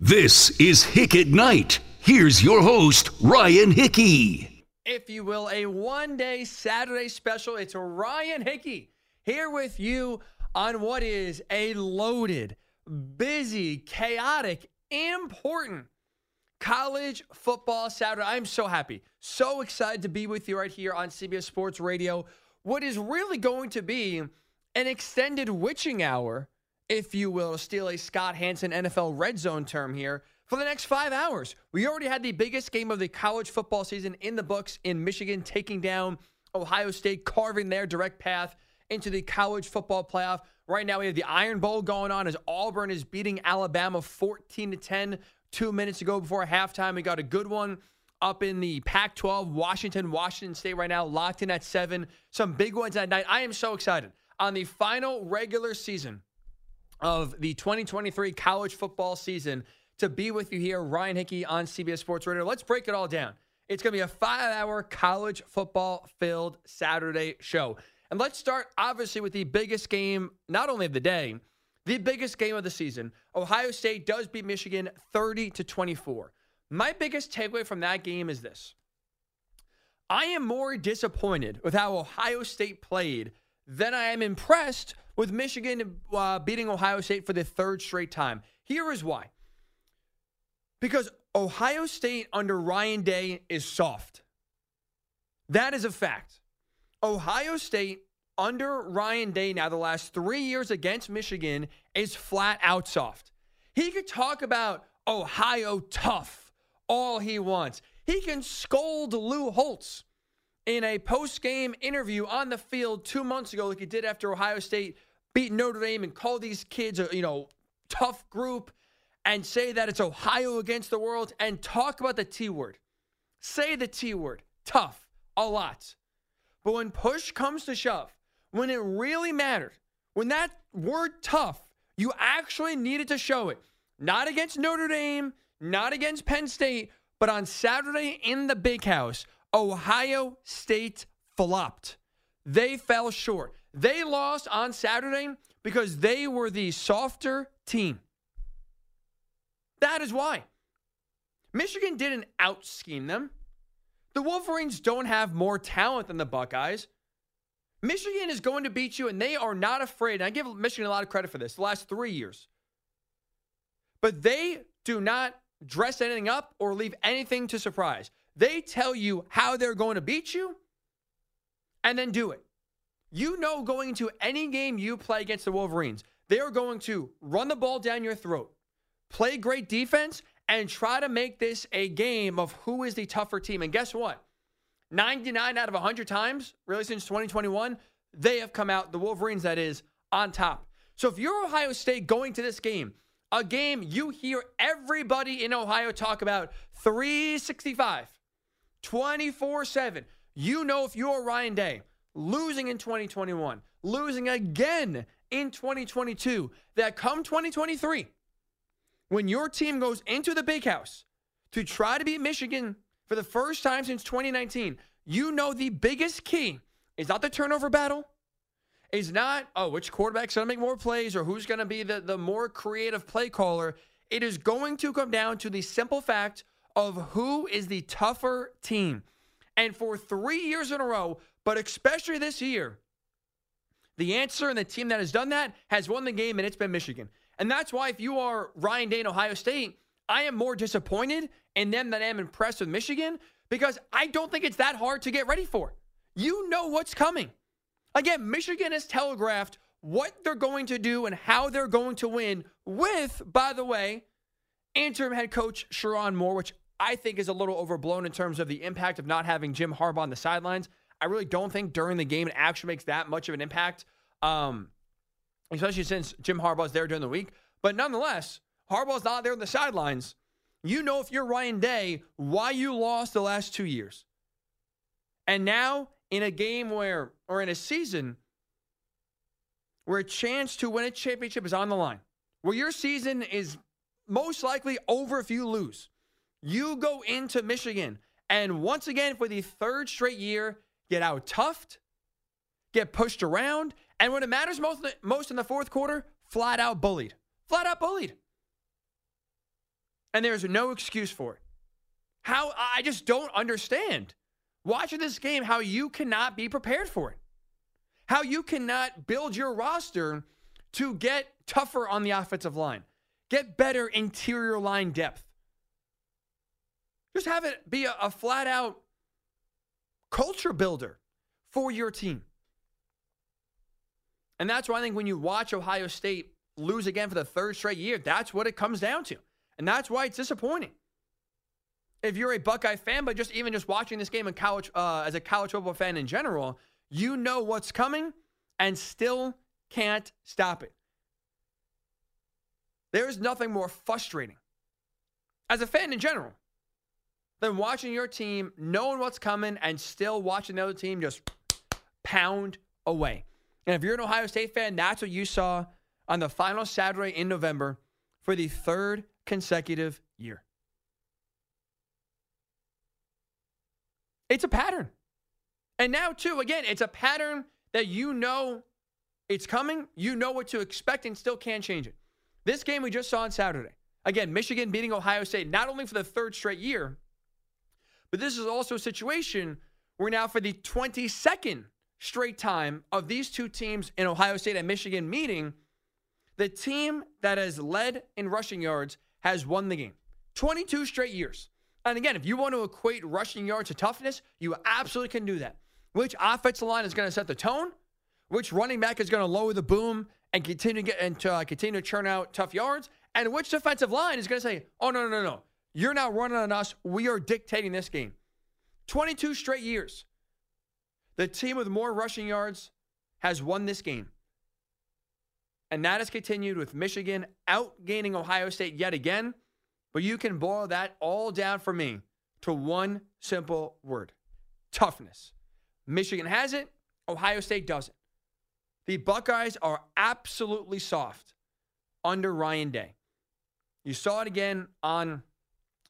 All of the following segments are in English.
This is Hick at Night. Here's your host, Ryan Hickey. if you will, a one day Saturday special. It's Ryan Hickey here with you on what is a loaded, busy, chaotic, important college football Saturday. I'm so happy, so excited to be with you right here on CBS Sports Radio. What is really going to be an extended witching hour, if you will, to steal a Scott Hanson NFL red zone term here, for the next five hours. We already had the biggest game of the college football season in the books in Michigan, taking down Ohio State, carving their direct path into the college football playoff. Right now, we have the Iron Bowl going on as Auburn is beating Alabama 14 to 10 two minutes ago before halftime. We got a good one up in the Pac 12, Washington, Washington State right now, locked in at seven. Some big ones at night. I am so excited. On the final regular season of the 2023 college football season to be with you here, Ryan Hickey on CBS Sports Radio. Let's break it all down. It's going to be a five hour college football filled Saturday show. And let's start, obviously, with the biggest game, not only of the day, the biggest game of the season. Ohio State does beat Michigan 30 to 24. My biggest takeaway from that game is this I am more disappointed with how Ohio State played than I am impressed with Michigan uh, beating Ohio State for the third straight time. Here is why. Because Ohio State under Ryan Day is soft. That is a fact. Ohio State under Ryan Day now, the last three years against Michigan, is flat out soft. He could talk about Ohio tough all he wants. He can scold Lou Holtz in a post game interview on the field two months ago, like he did after Ohio State beat Notre Dame and call these kids a you know tough group and say that it's Ohio against the world and talk about the T word. Say the T word, tough, a lot. But when push comes to shove, when it really mattered, when that word tough, you actually needed to show it. Not against Notre Dame, not against Penn State, but on Saturday in the big house, Ohio State flopped. They fell short. They lost on Saturday because they were the softer team. That is why. Michigan didn't out scheme them. The Wolverines don't have more talent than the Buckeyes. Michigan is going to beat you, and they are not afraid. And I give Michigan a lot of credit for this the last three years. But they do not dress anything up or leave anything to surprise. They tell you how they're going to beat you and then do it. You know, going into any game you play against the Wolverines, they are going to run the ball down your throat, play great defense, and try to make this a game of who is the tougher team. And guess what? 99 out of 100 times, really since 2021, they have come out, the Wolverines, that is, on top. So if you're Ohio State going to this game, a game you hear everybody in Ohio talk about 365, 24 7, you know if you're Ryan Day, losing in 2021, losing again in 2022, that come 2023, when your team goes into the big house to try to beat Michigan for the first time since 2019, you know the biggest key is not the turnover battle, is not, oh, which quarterback's going to make more plays or who's going to be the, the more creative play caller. It is going to come down to the simple fact of who is the tougher team. And for three years in a row, but especially this year, the answer and the team that has done that has won the game, and it's been Michigan. And that's why, if you are Ryan Day in Ohio State, I am more disappointed in them than I am impressed with Michigan because I don't think it's that hard to get ready for. You know what's coming. Again, Michigan has telegraphed what they're going to do and how they're going to win with, by the way, interim head coach Sherrone Moore, which I think is a little overblown in terms of the impact of not having Jim Harbaugh on the sidelines. I really don't think during the game it actually makes that much of an impact, um, especially since Jim Harbaugh's there during the week. But nonetheless, Harbaugh's not there on the sidelines. You know, if you're Ryan Day, why you lost the last two years. And now, in a game where, or in a season where a chance to win a championship is on the line, where your season is most likely over if you lose, you go into Michigan and once again, for the third straight year, get out toughed, get pushed around, and when it matters most, most in the fourth quarter, flat out bullied. Flat out bullied. And there's no excuse for it. How I just don't understand watching this game how you cannot be prepared for it. How you cannot build your roster to get tougher on the offensive line, get better interior line depth. Just have it be a, a flat out culture builder for your team. And that's why I think when you watch Ohio State lose again for the third straight year, that's what it comes down to. And that's why it's disappointing. If you're a Buckeye fan, but just even just watching this game in college uh, as a college football fan in general, you know what's coming and still can't stop it. There is nothing more frustrating as a fan in general than watching your team, knowing what's coming, and still watching the other team just pound away. And if you're an Ohio State fan, that's what you saw on the final Saturday in November for the third consecutive year. It's a pattern. And now, too, again, it's a pattern that you know it's coming, you know what to expect, and still can't change it. This game we just saw on Saturday. Again, Michigan beating Ohio State not only for the third straight year, but this is also a situation where now for the 22nd straight time of these two teams in Ohio State and Michigan meeting, the team that has led in rushing yards has won the game. 22 straight years. And again, if you want to equate rushing yards to toughness, you absolutely can do that. Which offensive line is going to set the tone? Which running back is going to lower the boom and continue to get and uh, continue to churn out tough yards? And which defensive line is going to say, "Oh no, no, no, no! You're not running on us. We are dictating this game." 22 straight years. The team with more rushing yards has won this game. And that has continued with Michigan outgaining Ohio State yet again. But you can boil that all down for me to one simple word toughness. Michigan has it, Ohio State doesn't. The Buckeyes are absolutely soft under Ryan Day. You saw it again on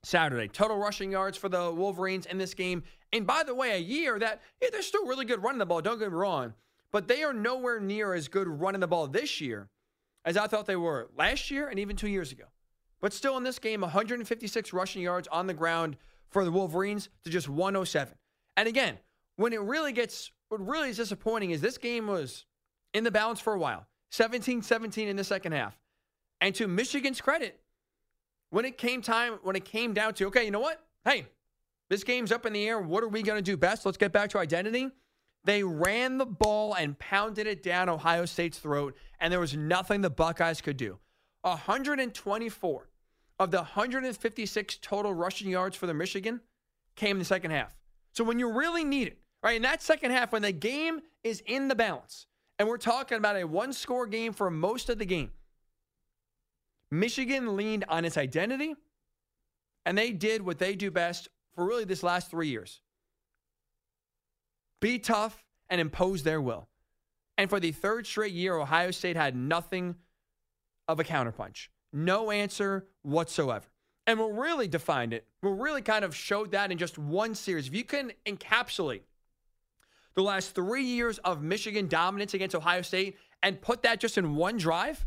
Saturday. Total rushing yards for the Wolverines in this game and by the way, a year that yeah, they're still really good running the ball, don't get me wrong, but they are nowhere near as good running the ball this year as I thought they were last year and even two years ago. But still in this game, 156 rushing yards on the ground for the Wolverines to just 107. And again, when it really gets, what really is disappointing is this game was in the balance for a while 17 17 in the second half. And to Michigan's credit, when it came time, when it came down to, okay, you know what? Hey, this game's up in the air. What are we going to do best? Let's get back to identity. They ran the ball and pounded it down Ohio State's throat, and there was nothing the Buckeyes could do. 124 of the 156 total rushing yards for the Michigan came in the second half. So when you really need it, right, in that second half, when the game is in the balance, and we're talking about a one score game for most of the game, Michigan leaned on its identity, and they did what they do best for really this last three years. Be tough and impose their will. And for the third straight year, Ohio State had nothing of a counterpunch. No answer whatsoever. And what really defined it, what really kind of showed that in just one series, if you can encapsulate the last three years of Michigan dominance against Ohio State and put that just in one drive,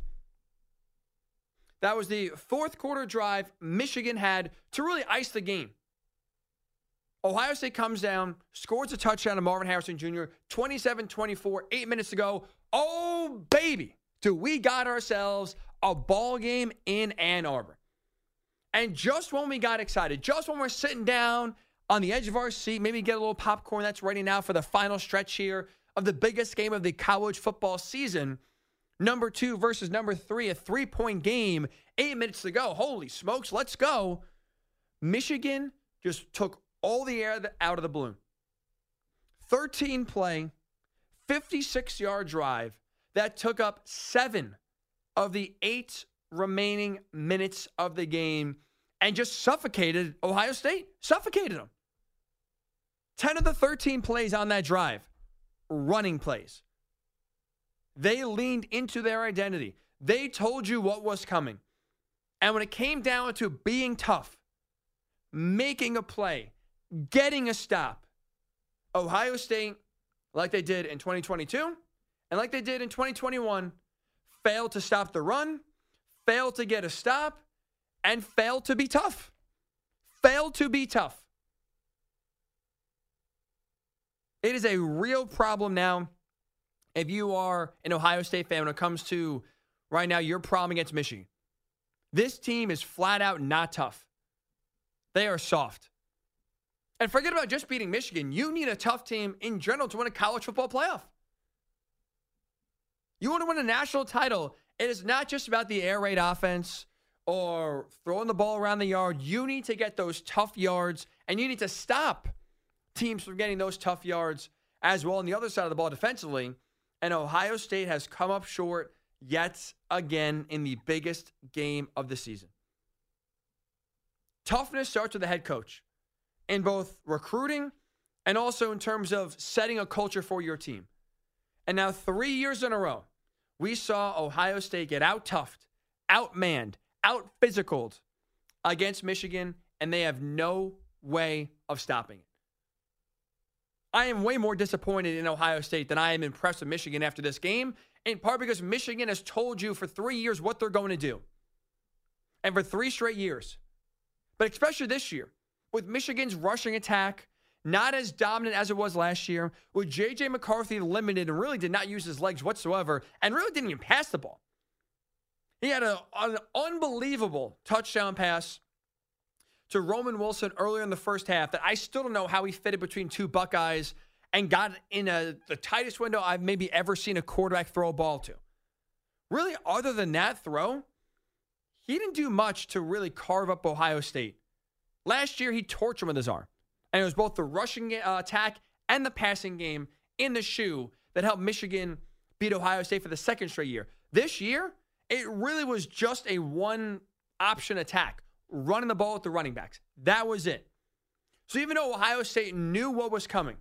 that was the fourth quarter drive Michigan had to really ice the game. Ohio State comes down, scores a touchdown to Marvin Harrison Jr., 27 24, eight minutes to go. Oh, baby, do we got ourselves a ball game in Ann Arbor. And just when we got excited, just when we're sitting down on the edge of our seat, maybe get a little popcorn that's ready now for the final stretch here of the biggest game of the college football season. Number two versus number three, a three point game, eight minutes to go. Holy smokes, let's go. Michigan just took all the air out of the balloon. 13 play, 56 yard drive that took up seven of the eight remaining minutes of the game and just suffocated Ohio State, suffocated them. 10 of the 13 plays on that drive, running plays. They leaned into their identity. They told you what was coming. And when it came down to being tough, making a play, getting a stop. Ohio State, like they did in 2022 and like they did in 2021, failed to stop the run, failed to get a stop, and failed to be tough. Failed to be tough. It is a real problem now if you are an Ohio State fan when it comes to right now your problem against Michigan. This team is flat out not tough. They are soft. And forget about just beating Michigan. You need a tough team in general to win a college football playoff. You want to win a national title, it is not just about the air raid offense or throwing the ball around the yard. You need to get those tough yards, and you need to stop teams from getting those tough yards as well on the other side of the ball defensively. And Ohio State has come up short yet again in the biggest game of the season. Toughness starts with the head coach in both recruiting and also in terms of setting a culture for your team. And now, three years in a row, we saw Ohio State get out toughed, outmanned, out physicaled against Michigan, and they have no way of stopping it. I am way more disappointed in Ohio State than I am impressed with Michigan after this game, in part because Michigan has told you for three years what they're going to do. And for three straight years. But especially this year, with Michigan's rushing attack not as dominant as it was last year, with J.J. McCarthy limited and really did not use his legs whatsoever and really didn't even pass the ball. He had a, an unbelievable touchdown pass to Roman Wilson earlier in the first half that I still don't know how he fitted between two Buckeyes and got in a, the tightest window I've maybe ever seen a quarterback throw a ball to. Really, other than that throw, he didn't do much to really carve up Ohio State. Last year, he torched him with his arm. And it was both the rushing uh, attack and the passing game in the shoe that helped Michigan beat Ohio State for the second straight year. This year, it really was just a one option attack running the ball with the running backs. That was it. So even though Ohio State knew what was coming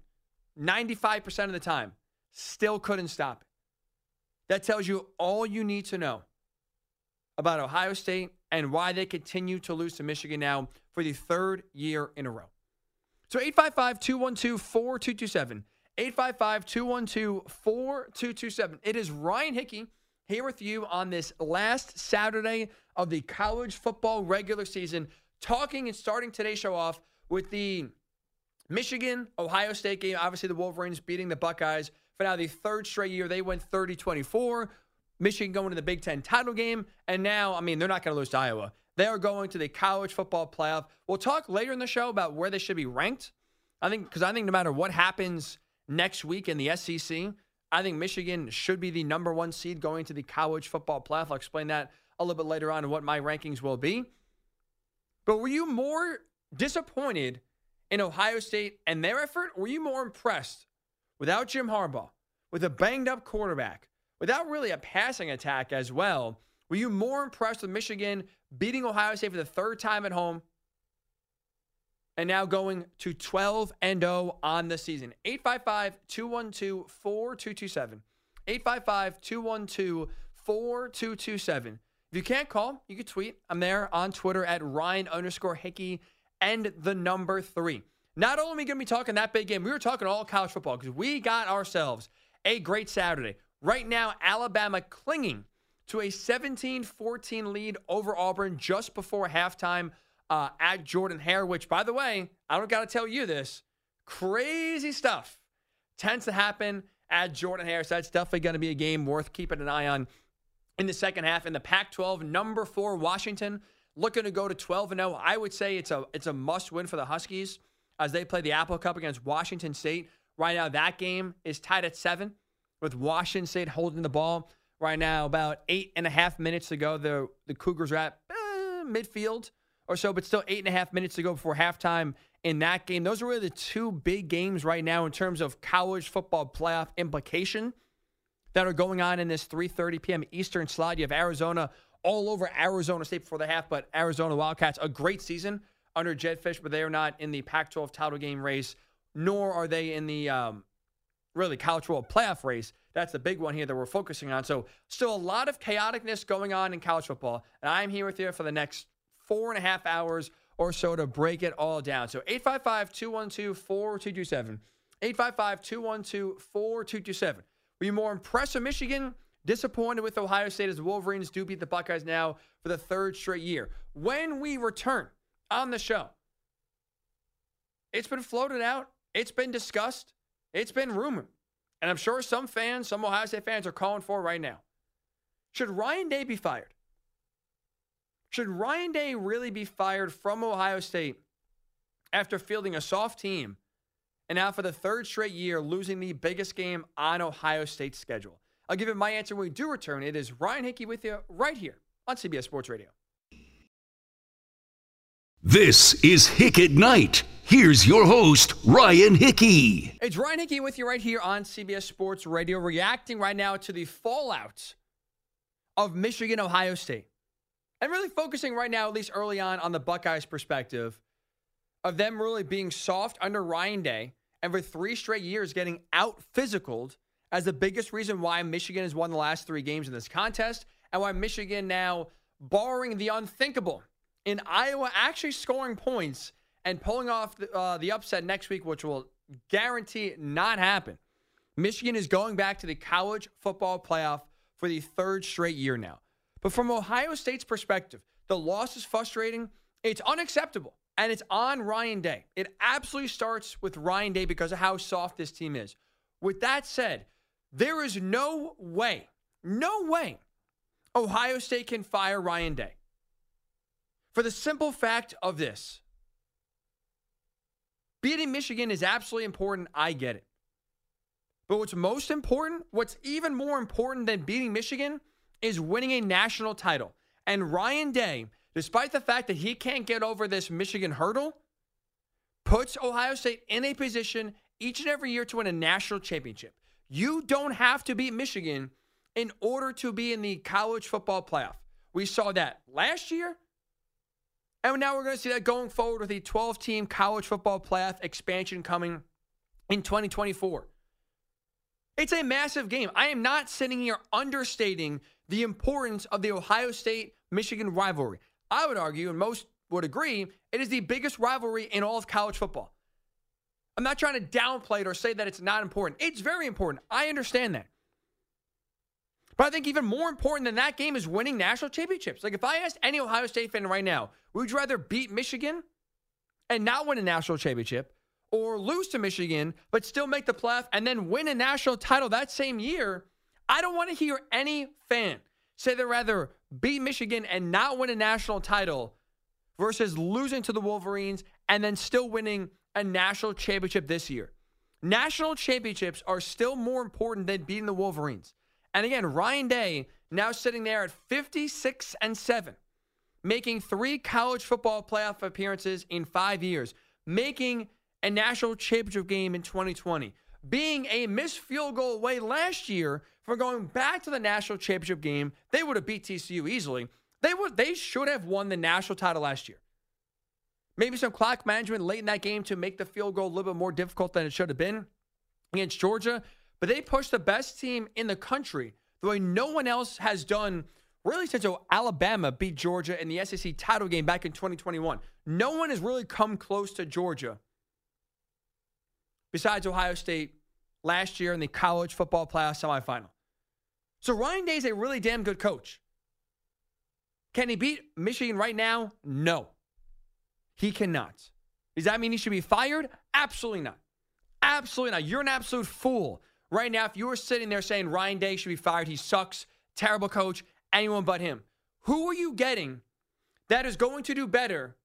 95% of the time, still couldn't stop it. That tells you all you need to know about Ohio State and why they continue to lose to Michigan now for the third year in a row. So 855 212 4227. 855 212 4227. It is Ryan Hickey here with you on this last Saturday of the college football regular season, talking and starting today's show off with the Michigan Ohio State game. Obviously, the Wolverines beating the Buckeyes for now the third straight year. They went 30 24. Michigan going to the Big Ten title game. And now, I mean, they're not going to lose to Iowa. They are going to the college football playoff. We'll talk later in the show about where they should be ranked. I think, because I think no matter what happens next week in the SEC, I think Michigan should be the number one seed going to the college football playoff. I'll explain that a little bit later on what my rankings will be. But were you more disappointed in Ohio State and their effort? Were you more impressed without Jim Harbaugh, with a banged up quarterback, without really a passing attack as well? Were you more impressed with Michigan beating Ohio State for the third time at home and now going to 12 and 0 on the season. 855 212 4227. 855 212 4227. If you can't call, you can tweet. I'm there on Twitter at Ryan underscore Hickey and the number three. Not only are we going to be talking that big game, we were talking all college football because we got ourselves a great Saturday. Right now, Alabama clinging to a 17 14 lead over Auburn just before halftime uh, at Jordan Hare, which, by the way, I don't got to tell you this. Crazy stuff tends to happen at Jordan Hare. So that's definitely going to be a game worth keeping an eye on in the second half. In the Pac 12, number four, Washington, looking to go to 12 and 0. I would say it's a, it's a must win for the Huskies as they play the Apple Cup against Washington State. Right now, that game is tied at seven with Washington State holding the ball. Right now, about eight and a half minutes to go, the, the Cougars are at eh, midfield or so, but still eight and a half minutes to go before halftime in that game. Those are really the two big games right now in terms of college football playoff implication that are going on in this 3:30 p.m. Eastern slot. You have Arizona all over Arizona State before the half, but Arizona Wildcats a great season under Jedd Fisch, but they are not in the Pac-12 title game race, nor are they in the um, really college football playoff race. That's the big one here that we're focusing on. So, still a lot of chaoticness going on in college football, and I'm here with you for the next four and a half hours or so to break it all down. So 855 212 4227. 855 212 4227. Were you more impressed with Michigan Disappointed with Ohio State as the Wolverines do beat the Buckeyes now for the third straight year. When we return on the show, it's been floated out, it's been discussed, it's been rumored. And I'm sure some fans, some Ohio State fans are calling for right now. Should Ryan Day be fired? Should Ryan Day really be fired from Ohio State after fielding a soft team and now for the third straight year losing the biggest game on Ohio State's schedule? I'll give you my answer when we do return. It is Ryan Hickey with you right here on CBS Sports Radio. This is Hick at Night. Here's your host, Ryan Hickey. It's Ryan Hickey with you right here on CBS Sports Radio, reacting right now to the fallout of Michigan, Ohio State. And really focusing right now, at least early on, on the Buckeyes' perspective of them really being soft under Ryan Day and for three straight years getting out physicaled as the biggest reason why Michigan has won the last three games in this contest and why Michigan now, barring the unthinkable, in Iowa actually scoring points and pulling off the, uh, the upset next week, which will guarantee not happen. Michigan is going back to the college football playoff for the third straight year now. But from Ohio State's perspective, the loss is frustrating. It's unacceptable. And it's on Ryan Day. It absolutely starts with Ryan Day because of how soft this team is. With that said, there is no way, no way Ohio State can fire Ryan Day. For the simple fact of this beating Michigan is absolutely important. I get it. But what's most important, what's even more important than beating Michigan, is winning a national title. And Ryan Day, despite the fact that he can't get over this Michigan hurdle, puts Ohio State in a position each and every year to win a national championship. You don't have to beat Michigan in order to be in the college football playoff. We saw that last year. And now we're going to see that going forward with the 12 team college football playoff expansion coming in 2024. It's a massive game. I am not sitting here understating the importance of the Ohio State Michigan rivalry. I would argue, and most would agree, it is the biggest rivalry in all of college football. I'm not trying to downplay it or say that it's not important. It's very important. I understand that. But I think even more important than that game is winning national championships. Like if I asked any Ohio State fan right now, would you rather beat Michigan and not win a national championship or lose to Michigan but still make the playoff and then win a national title that same year? I don't want to hear any fan say they'd rather beat Michigan and not win a national title versus losing to the Wolverines and then still winning a national championship this year. National championships are still more important than beating the Wolverines. And again, Ryan Day now sitting there at 56 and 7, making three college football playoff appearances in five years, making a national championship game in 2020, being a missed field goal away last year from going back to the national championship game. They would have beat TCU easily. They would they should have won the national title last year. Maybe some clock management late in that game to make the field goal a little bit more difficult than it should have been against Georgia. But they pushed the best team in the country the way no one else has done really since Alabama beat Georgia in the SEC title game back in 2021. No one has really come close to Georgia besides Ohio State last year in the college football playoff semifinal. So Ryan Day is a really damn good coach. Can he beat Michigan right now? No. He cannot. Does that mean he should be fired? Absolutely not. Absolutely not. You're an absolute fool Right now, if you were sitting there saying Ryan Day should be fired, he sucks, terrible coach, anyone but him, who are you getting that is going to do better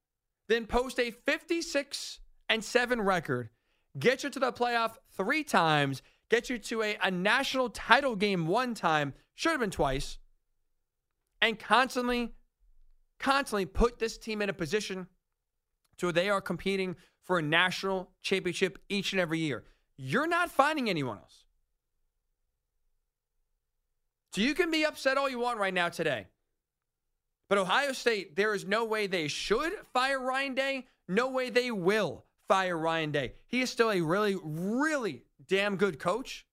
than post a 56 and 7 record, get you to the playoff three times, get you to a, a national title game one time, should have been twice, and constantly, constantly put this team in a position to where they are competing for a national championship each and every year. You're not finding anyone else. So you can be upset all you want right now today. But Ohio State, there is no way they should fire Ryan Day. No way they will fire Ryan Day. He is still a really, really damn good coach.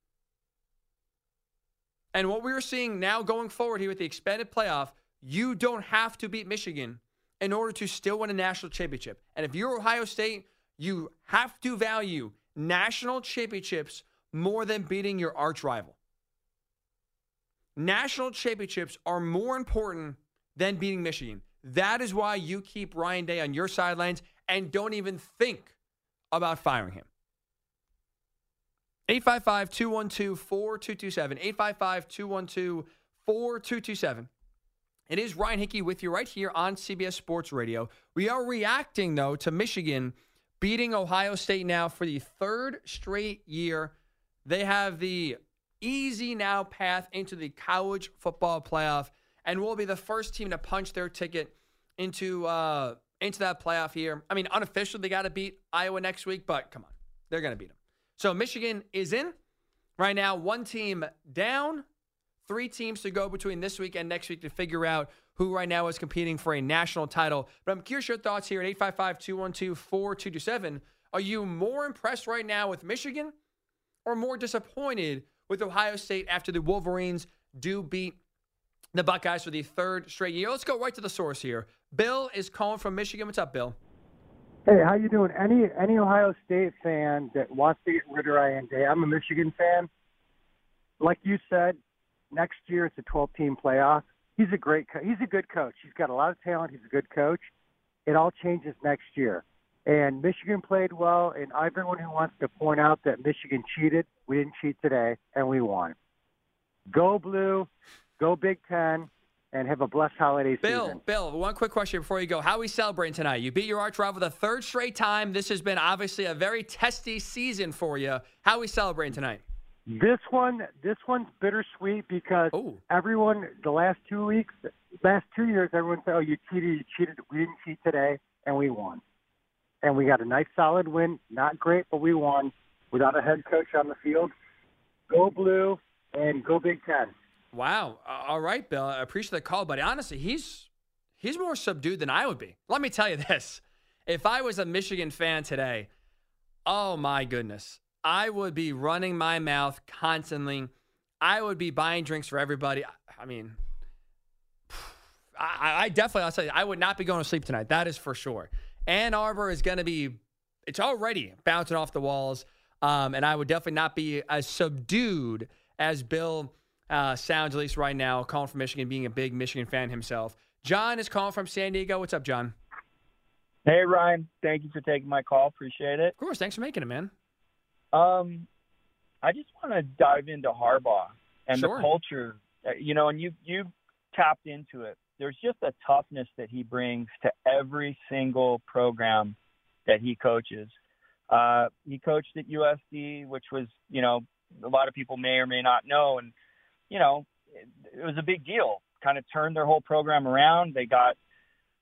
And what we're seeing now going forward here with the expanded playoff, you don't have to beat Michigan in order to still win a national championship. And if you're Ohio State, you have to value national championships more than beating your arch rival. national championships are more important than beating Michigan. That is why you keep Ryan Day on your sidelines and don't even think about firing him. 855 212 4227. 855 212 4227. It is Ryan Hickey with you right here on CBS Sports Radio. We are reacting, though, to Michigan beating Ohio State now for the third straight year. They have the easy now path into the college football playoff and will be the first team to punch their ticket into uh, into that playoff here. I mean, unofficially, they got to beat Iowa next week, but come on, they're going to beat them. So Michigan is in right now, one team down, three teams to go between this week and next week to figure out who right now is competing for a national title. But I'm curious your thoughts here at 855 212 4227. Are you more impressed right now with Michigan or more disappointed with Ohio State after the Wolverines do beat the Buckeyes for the third straight year? Let's go right to the source here. Bill is calling from Michigan. What's up, Bill? Hey, how you doing? Any any Ohio State fan that wants to get rid of Ryan Day, I'm a Michigan fan. Like you said, next year it's a 12-team playoff. He's a great, co- he's a good coach. He's got a lot of talent. He's a good coach. It all changes next year. And Michigan played well. And everyone who wants to point out that Michigan cheated, we didn't cheat today, and we won. Go blue, go Big Ten and have a blessed holiday Bill, season. Bill, one quick question before you go. How are we celebrating tonight? You beat your arch rival the third straight time. This has been obviously a very testy season for you. How are we celebrating tonight? This one, this one's bittersweet because Ooh. everyone, the last two weeks, last two years, everyone said, "Oh, you cheated, you cheated." We didn't cheat today, and we won. And we got a nice, solid win. Not great, but we won without a head coach on the field. Go blue and go Big Ten. Wow. All right, Bill. I appreciate the call, but honestly, he's he's more subdued than I would be. Let me tell you this. If I was a Michigan fan today, oh my goodness, I would be running my mouth constantly. I would be buying drinks for everybody. I- I mean, I, I definitely, I'll tell you, I would not be going to sleep tonight. That is for sure. Ann Arbor is going to be, it's already bouncing off the walls. Um, and I would definitely not be as subdued as Bill uh, sounds, at least right now, calling from Michigan, being a big Michigan fan himself. John is calling from San Diego. What's up, John? Hey Ryan, thank you for taking my call. Appreciate it. Of course. Thanks for making it, man. Um, I just want to dive into Harbaugh and Sure. the culture. uh, You know, and you you tapped into it. There's just a toughness that he brings to every single program that he coaches. Uh, he coached at USD, which was, you know, a lot of people may or may not know, and you know, it, it was a big deal. Kind of turned their whole program around. They got,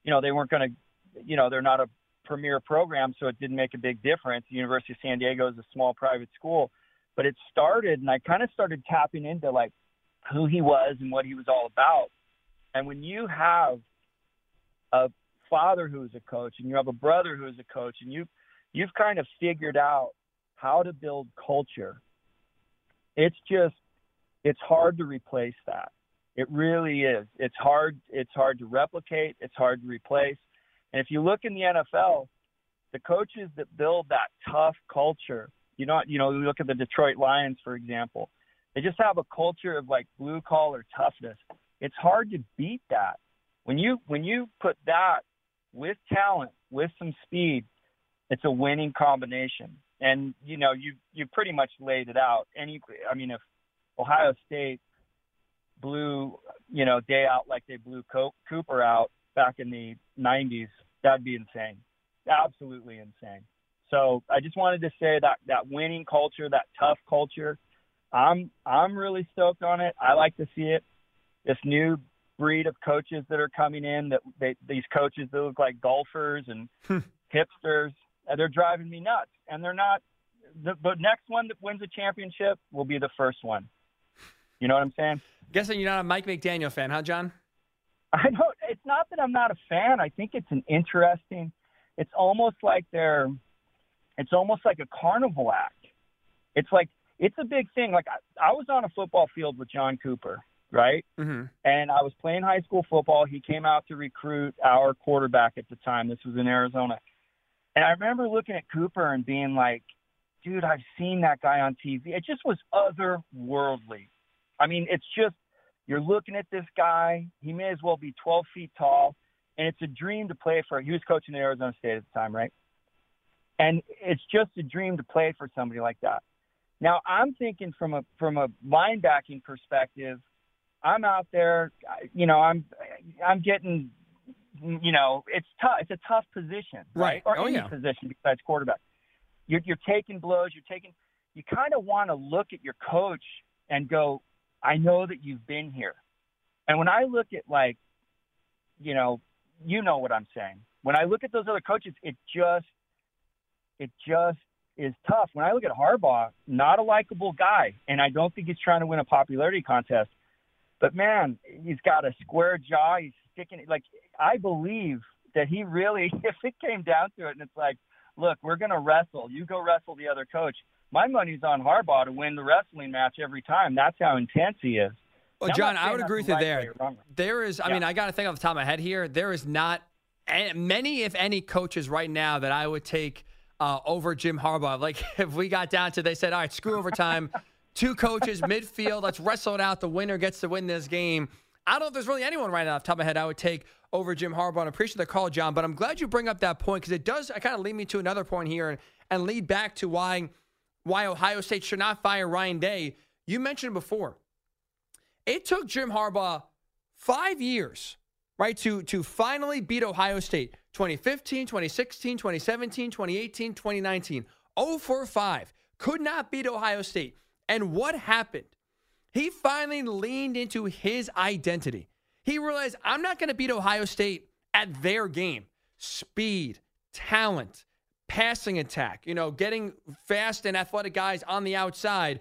you know, they weren't going to, you know, they're not a premier program, so it didn't make a big difference. The University of San Diego is a small private school, but it started, and I kind of started tapping into like who he was and what he was all about. And when you have a father who's a coach, and you have a brother who's a coach, and you you've kind of figured out how to build culture, it's just it's hard to replace that. It really is. It's hard. It's hard to replicate. It's hard to replace. And if you look in the NFL, the coaches that build that tough culture, you know, you know, you look at the Detroit Lions, for example, they just have a culture of like blue collar toughness. It's hard to beat that. When you when you put that with talent, with some speed, it's a winning combination. And you know, you you pretty much laid it out. Any, I mean, if Ohio State blew, you know, day out like they blew Co- Cooper out back in the 90s, that'd be insane. Absolutely insane. So I just wanted to say that that winning culture, that tough culture, I'm I'm really stoked on it. I like to see it. This new breed of coaches that are coming in, that they, these coaches that look like golfers and hipsters, uh, they're driving me nuts. And they're not. The, the next one that wins a championship will be the first one. You know what I'm saying? Guessing you're not a Mike McDaniel fan, huh, John? I don't. It's not that I'm not a fan. I think it's an interesting. It's almost like they're. It's almost like a carnival act. It's like it's a big thing. Like I, I was on a football field with John Cooper, right? Mm-hmm. And I was playing high school football. He came out to recruit our quarterback at the time. This was in Arizona. And I remember looking at Cooper and being like, dude, I've seen that guy on TV. It just was otherworldly. I mean, it's just You're looking at this guy. He may as well be 12 feet tall, and it's a dream to play for. He was coaching at Arizona State at the time, right? And it's just a dream to play for somebody like that. Now I'm thinking from a from a linebacking perspective. I'm out there, you know, I'm I'm getting, you know, it's tough. It's a tough position, right? Right. Or Oh, any yeah. position besides quarterback. You're you're taking blows. You're taking. You kind of want to look at your coach and go, I know that you've been here. And when I look at like, you know, you know what I'm saying. When I look at those other coaches, it just, it just is tough. When I look at Harbaugh, not a likable guy, and I don't think he's trying to win a popularity contest. But man, he's got a square jaw. He's sticking like I believe that he really, if it came down to it, and it's like, look, we're to wrestle. You go wrestle the other coach. My money's on Harbaugh to win the wrestling match every time. That's how intense he is. Well, John, I would agree with you right there. way or wrong way. There is, I Yeah. mean, I got to think off the top of my head here. There is not many, if any, coaches right now that I would take uh, over Jim Harbaugh. Like if we got down to, they said, all right, screw overtime, two coaches, midfield, let's wrestle it out. The winner gets to win this game. I don't know if there's really anyone right now off the top of my head I would take over Jim Harbaugh. And I appreciate the call, John, but I'm glad you bring up that point because it does kind of lead me to another point here and, and lead back to why why Ohio State should not fire Ryan Day. You mentioned before. It took Jim Harbaugh five years, right, to, to finally beat Ohio State 2015, 2016, 2017, 2018, 2019. 0 for 5. Could not beat Ohio State. And what happened? He finally leaned into his identity. He realized, I'm not going to beat Ohio State at their game. Speed, talent, passing attack, you know, getting fast and athletic guys on the outside.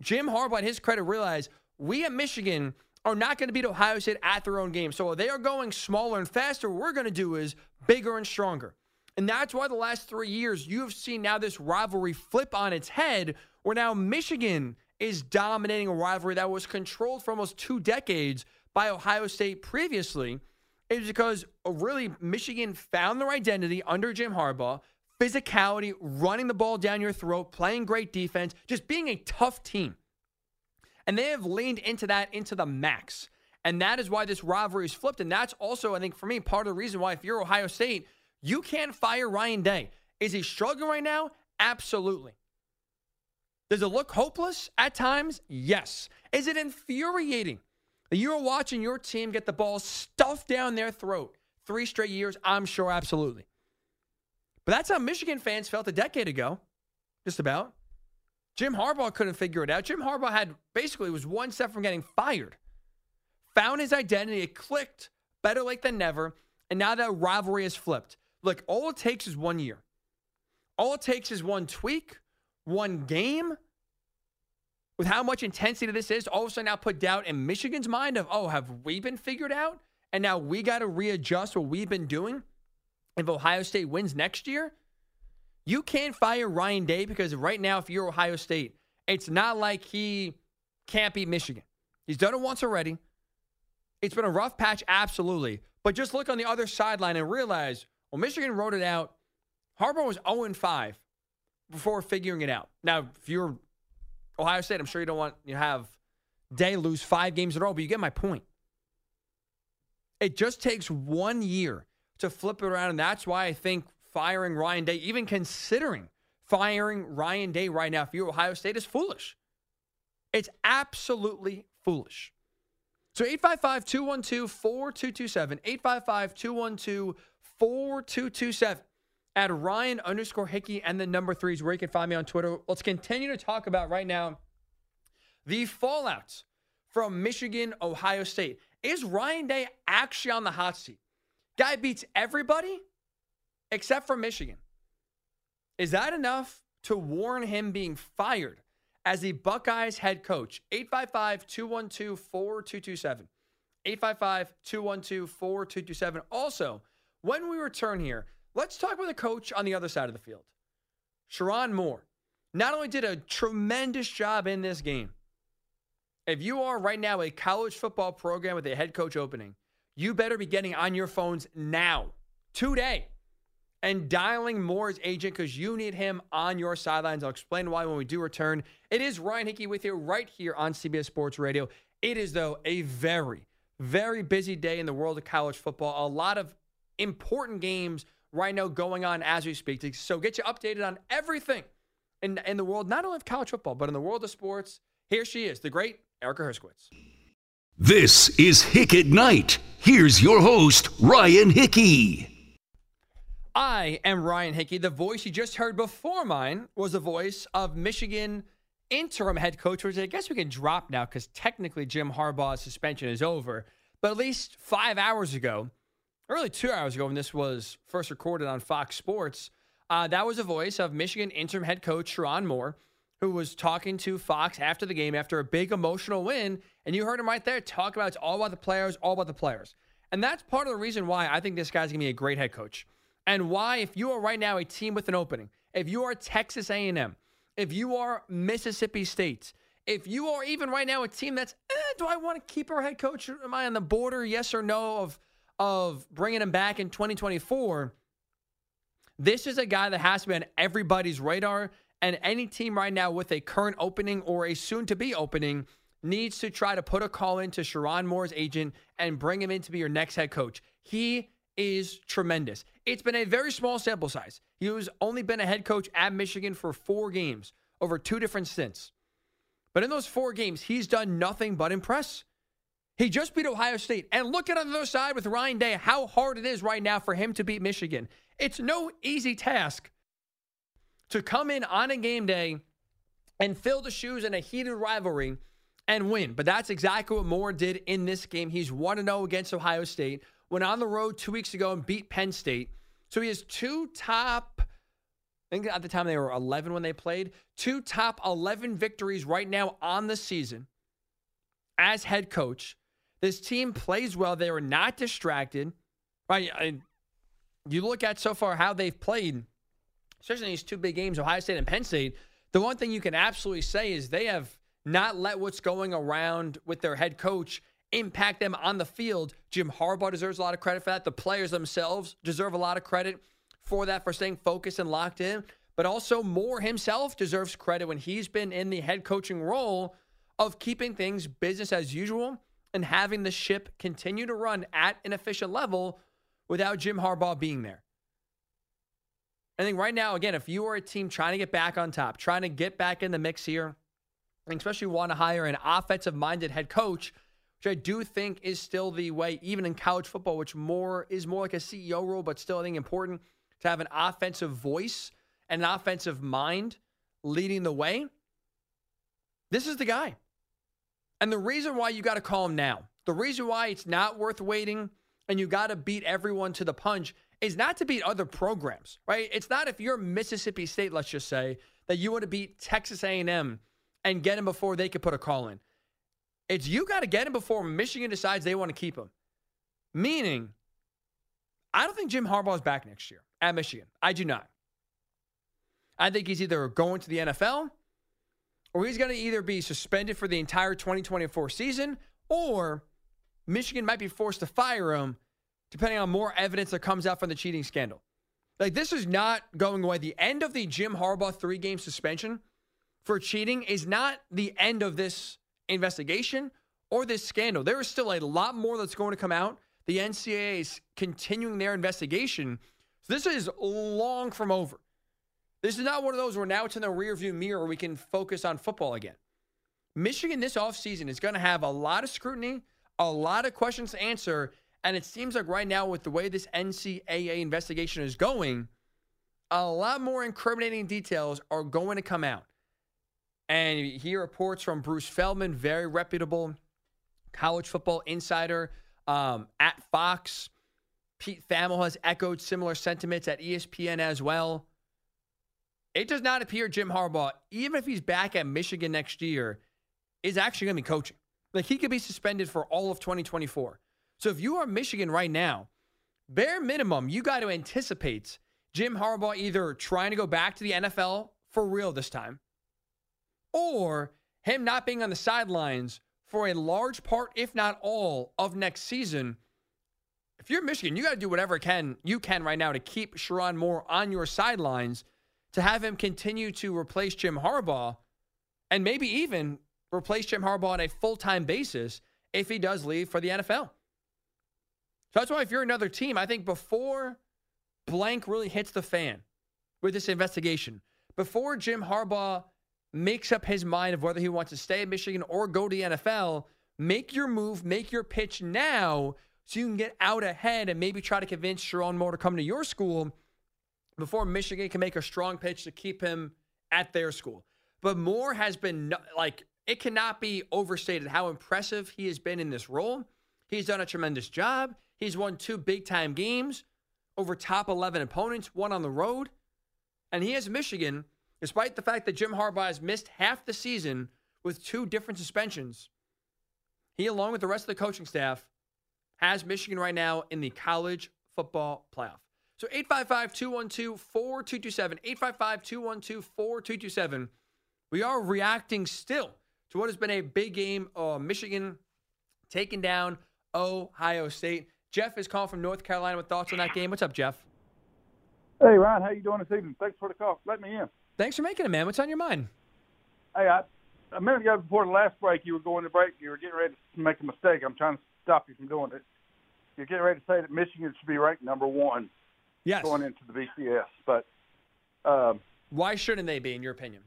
Jim Harbaugh, at his credit, realized we at Michigan are not going to beat Ohio State at their own game. So they are going smaller and faster. What we're going to do is bigger and stronger. And that's why the last three years you have seen now this rivalry flip on its head, where now Michigan is dominating a rivalry that was controlled for almost two decades by Ohio State previously. Is because really Michigan found their identity under Jim Harbaugh, physicality, running the ball down your throat, playing great defense, just being a tough team. And they have leaned into that into the max. And that is why this rivalry is flipped. And that's also, I think, for me, part of the reason why if you're Ohio State, you can't fire Ryan Day. Is he struggling right now? Absolutely. Does it look hopeless at times? Yes. Is it infuriating that you're watching your team get the ball stuffed down their throat three straight years? I'm sure, absolutely. But that's how Michigan fans felt a decade ago, just about. Jim Harbaugh couldn't figure it out. Jim Harbaugh had basically was one step from getting fired. Found his identity, it clicked better late than never, and now that rivalry has flipped. Look, all it takes is one year. All it takes is one tweak, one game. With how much intensity this is, all of a sudden now put doubt in Michigan's mind of, oh, have we been figured out? And now we got to readjust what we've been doing. If Ohio State wins next year, you can't fire Ryan Day because right now, if you're Ohio State, it's not like he can't beat Michigan. He's done it once already. It's been a rough patch, absolutely. But just look on the other sideline and realize, well, Michigan wrote it out. Harbaugh was 0 5 before figuring it out. Now, if you're Ohio State, I'm sure you don't want you have Day lose five games in a row, but you get my point. It just takes one year to flip it around, and that's why I think firing Ryan Day, even considering firing Ryan Day right now, if you're Ohio State, is foolish. It's absolutely foolish. So 855 212 4227, 855 212 4227 at Ryan underscore Hickey and the number three is where you can find me on Twitter. Let's continue to talk about right now the fallout from Michigan, Ohio State. Is Ryan Day actually on the hot seat? Guy beats everybody except for Michigan. Is that enough to warn him being fired as the Buckeyes head coach? 855 212 4227. 855 212 4227. Also, when we return here, let's talk with a coach on the other side of the field. Sherrone Moore not only did a tremendous job in this game, if you are right now a college football program with a head coach opening, you better be getting on your phones now, today, and dialing Moore's agent because you need him on your sidelines. I'll explain why when we do return. It is Ryan Hickey with you right here on CBS Sports Radio, It is, though, a very, very busy day in the world of college football. A lot of important games right now going on as we speak. So get you updated on everything in, in the world, not only of college football, but in the world of sports. Here she is, the great Erica Herskowitz. This is Hick at Night. Here's your host, Ryan Hickey. I am Ryan Hickey. The voice you just heard before mine was the voice of Michigan interim head coach, which I guess we can drop now because technically Jim Harbaugh's suspension is over. But at least five hours ago, really two hours ago, when this was first recorded on Fox Sports, uh, that was a voice of Michigan interim head coach Sherrone Moore, who was talking to Fox after the game after a big emotional win. And you heard him right there talk about it's all about the players, all about the players. And that's part of the reason why I think this guy's going to be a great head coach. And why, if you are right now a team with an opening, if you are Texas A&M, if you are Mississippi State, if you are even right now a team that's, eh, do I want to keep our head coach? Am I on the border, yes or no, of of bringing him back in 2024? This is a guy that has to be on everybody's radar. And any team right now with a current opening or a soon to be opening needs to try to put a call into Sherrone Moore's agent and bring him in to be your next head coach. He is tremendous. It's been a very small sample size. He He's only been a head coach at Michigan for four games over two different stints. But in those four games, he's done nothing but impress. He just beat Ohio State. And look at on the other side with Ryan Day, how hard it is right now for him to beat Michigan. It's no easy task to come in on a game day and fill the shoes in a heated rivalry and win. But that's exactly what Moore did in this game. He's 1 0 against Ohio State, went on the road two weeks ago and beat Penn State. So he has two top, I think at the time they were 11 when they played, two top 11 victories right now on the season as head coach. This team plays well. They were not distracted. Right? I, you look at so far how they've played, especially in these two big games, Ohio State and Penn State. The one thing you can absolutely say is they have not let what's going around with their head coach impact them on the field. Jim Harbaugh deserves a lot of credit for that. The players themselves deserve a lot of credit for that, for staying focused and locked in. But also, Moore himself deserves credit when he's been in the head coaching role of keeping things business as usual and having the ship continue to run at an efficient level without Jim Harbaugh being there. I think right now, again, if you are a team trying to get back on top, trying to get back in the mix here, and especially want to hire an offensive minded head coach, which I do think is still the way, even in college football, which more is more like a CEO role, but still I think important to have an offensive voice and an offensive mind leading the way. This is the guy. And the reason why you got to call him now, the reason why it's not worth waiting and you got to beat everyone to the punch is not to beat other programs, right? It's not if you're Mississippi State, let's just say, that you want to beat Texas A&M and get him before they could put a call in. It's you got to get him before Michigan decides they want to keep him. Meaning, I don't think Jim Harbaugh is back next year at Michigan. I do not. I think he's either going to the NFL or he's going to either be suspended for the entire 2024 season or Michigan might be forced to fire him depending on more evidence that comes out from the cheating scandal. Like, this is not going away. The end of the Jim Harbaugh three game suspension for cheating is not the end of this investigation or this scandal. There is still a lot more that's going to come out. The NCAA is continuing their investigation. So this is long from over. This is not one of those where now it's in the rearview mirror we can focus on football again. Michigan this offseason is going to have a lot of scrutiny, a lot of questions to answer. And it seems like right now, with the way this NCAA investigation is going, a lot more incriminating details are going to come out. And he reports from Bruce Feldman, very reputable college football insider um, at Fox. Pete Thamel has echoed similar sentiments at ESPN as well. It does not appear Jim Harbaugh, even if he's back at Michigan next year, is actually going to be coaching. Like he could be suspended for all of 2024. So if you are Michigan right now, bare minimum, you got to anticipate Jim Harbaugh either trying to go back to the NFL for real this time or him not being on the sidelines for a large part, if not all, of next season. If you're Michigan, you got to do whatever can you can right now to keep Sherrone Moore on your sidelines, to have him continue to replace Jim Harbaugh, and maybe even replace Jim Harbaugh on a full time basis if he does leave for the NFL. So that's why if you're another team, I think before blank really hits the fan with this investigation, before Jim Harbaugh makes up his mind of whether he wants to stay at Michigan or go to the NFL, make your move, make your pitch now so you can get out ahead and maybe try to convince Sherrone Moore to come to your school before Michigan can make a strong pitch to keep him at their school. But Moore has been like, it cannot be overstated how impressive he has been in this role. He's done a tremendous job. He's won two big time games over top 11 opponents, one on the road. And he has Michigan, despite the fact that Jim Harbaugh has missed half the season with two different suspensions. He, along with the rest of the coaching staff, has Michigan right now in the college football playoff. So 855 212 4227. 855 212 4227. We are reacting still to what has been a big game. Uh, Michigan taking down Ohio State. Jeff is calling from North Carolina with thoughts on that game. What's up, Jeff? Hey, Ryan, how you doing this evening? Thanks for the call. Let me in. Thanks for making it, man. What's on your mind? Hey, I, a minute ago before the last break, you were going to break. You were getting ready to make a mistake. I'm trying to stop you from doing it. You're getting ready to say that Michigan should be ranked number one yes. going into the BCS. But um, why shouldn't they be, in your opinion?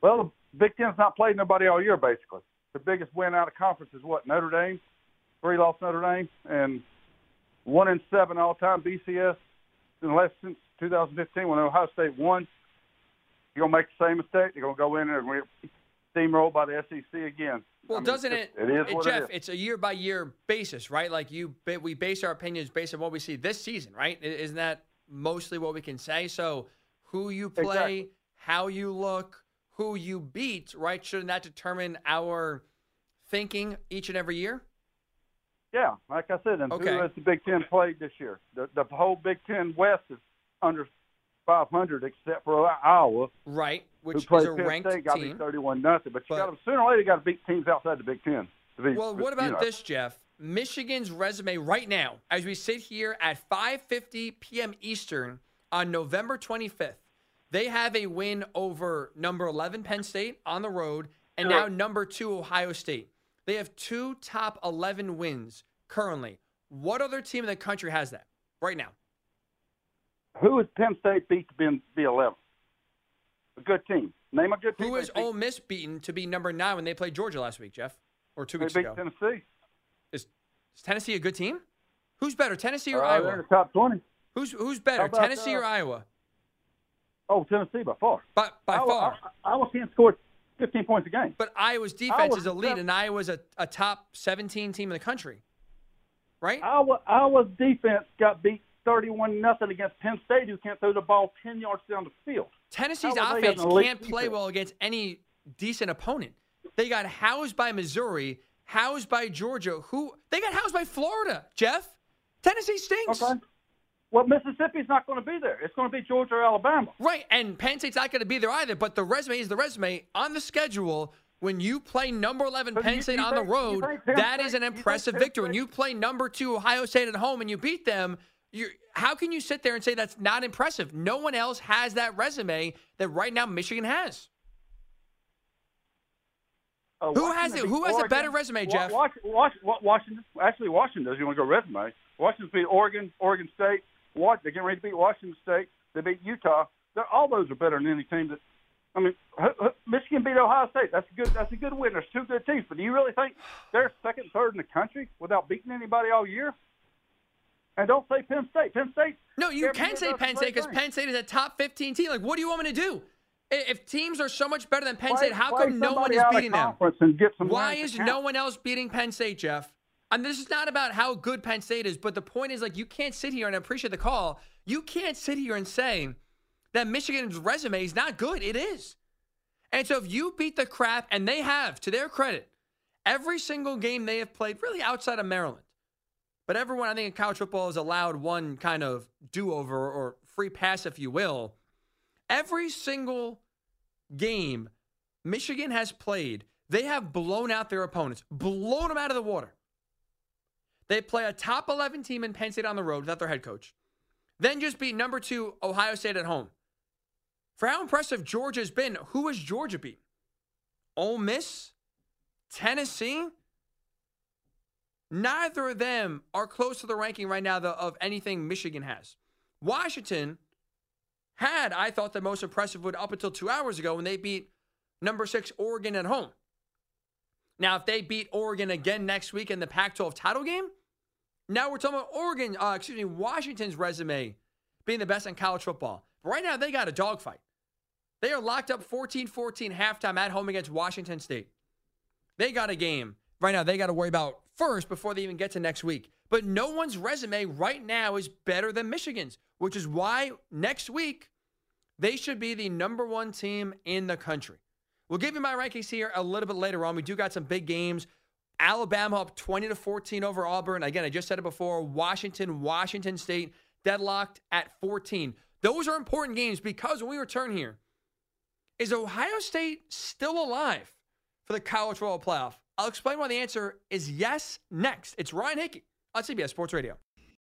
Well, the Big Ten's not played nobody all year, basically. The biggest win out of conference is what Notre Dame, three lost Notre Dame, and one in seven all time BCS in less since 2015 when Ohio State won. You're gonna make the same mistake. You're gonna go in and get steamrolled by the SEC again. Well, I mean, doesn't it? It, It is what Jeff. it is. It's a year by year basis, right? Like you, we base our opinions based on what we see this season, right? Isn't that mostly what we can say? So, who you play, Exactly. how you look, who you beat, right? Shouldn't that determine our thinking each and every year? Yeah, like I said, and Okay. who has the Big Ten played this year? The the whole Big Ten West is under 500, except for Iowa, Right, who which is a Penn ranked State, got team. beat 31 nothing. But you got to sooner or later, you got to beat teams outside the Big Ten. To be, Well, what you about know. this, Jeff? Michigan's resume right now, as we sit here at 5:50 p.m. Eastern on November 25th, they have a win over number 11 Penn State on the road, and now number two Ohio State. They have two top 11 wins currently. What other team in the country has that right now? Who has Penn State beat to be, be 11? A good team. Name a good team. Who they. Ole Miss beaten to be number nine when they played Georgia last week, Jeff, or two They weeks beat ago? Tennessee. Is, is Tennessee a good team? Who's better, Tennessee or Uh, they're in Iowa? the top 20. Who's who's better, about, Tennessee uh, or Iowa? Oh, Tennessee by far. By, by Iowa, far. I- Iowa can't score 15 points a game. But Iowa's defense Iowa's is elite, seven- and Iowa's a, a top 17 team in the country. Right? Iowa, Iowa's defense got beat 31 nothing against Penn State, who can't throw the ball 10 yards down the field. Tennessee's How are they offense can't play defense? well against any decent opponent. They got housed by Missouri, housed by Georgia. Who they got housed by Florida, Jeff. Tennessee stinks. Okay. Well, Mississippi's not going to be there. It's going to be Georgia or Alabama. Right, and Penn State's not going to be there either. But the resume is the resume on the schedule. When you play number 11 So Penn you- State you on the think- you road, that is an impressive victory. When you play number two Ohio State at home and you beat them, you how can you sit there and say that's not impressive? No one else has that resume that right now Michigan has. Uh, Who Washington has it? Who has a better resume, Jeff? Wash, Wash, Washington. Actually, Washington does. You want to go resume? Washington beat Oregon, Oregon State. What? They're getting ready to beat Washington State. They beat Utah. They're, all those are better than any team that. I mean, Michigan beat Ohio State. That's a good. That's a good win. There's two good teams. But do you really think they're second, third in the country without beating anybody all year? And don't say Penn State. Penn State. No, you can say Penn State because. Penn State is a top 15 team. Like, what do you want me to do? If teams are so much better than Penn Play- State, how come no one is beating them? conference And get some Why is no count. one else beating Penn State, Jeff? And this is not about how good Penn State is, but the point is like you can't sit here and I appreciate the call. You can't sit here and say that Michigan's resume is not good. It is. And so if you beat the crap, and they have, to their credit, every single game they have played, really outside of Maryland. But everyone, I think, in college football is allowed one kind of do over or free pass, if you will. Every single game Michigan has played, they have blown out their opponents, blown them out of the water. They play a top 11 team in Penn State on the road without their head coach, then just beat number two Ohio State at home. For how impressive Georgia's been, who has Georgia beat? Ole Miss, Tennessee, neither of them are close to the ranking right now of anything Michigan has. Washington had, I thought, the most impressive one up until two hours ago when they beat number six Oregon at home. Now, if they beat Oregon again next week in the Pac 12 title game, now we're talking about Oregon, uh, excuse me, Washington's resume being the best in college football. But right now, they got a dogfight. They are locked up 14 14 halftime at home against Washington State. They got a game right now they got to worry about first before they even get to next week. But no one's resume right now is better than Michigan's, which is why next week they should be the number one team in the country. We'll give you my rankings here a little bit later on. We do got some big games. Alabama up 20 to 14 over Auburn. Again, I just said it before. Washington, Washington State deadlocked at 14. Those are important games because when we return here, is Ohio State still alive for the college football playoff? I'll explain why the answer is yes next. It's Ryan Hickey on CBS Sports Radio.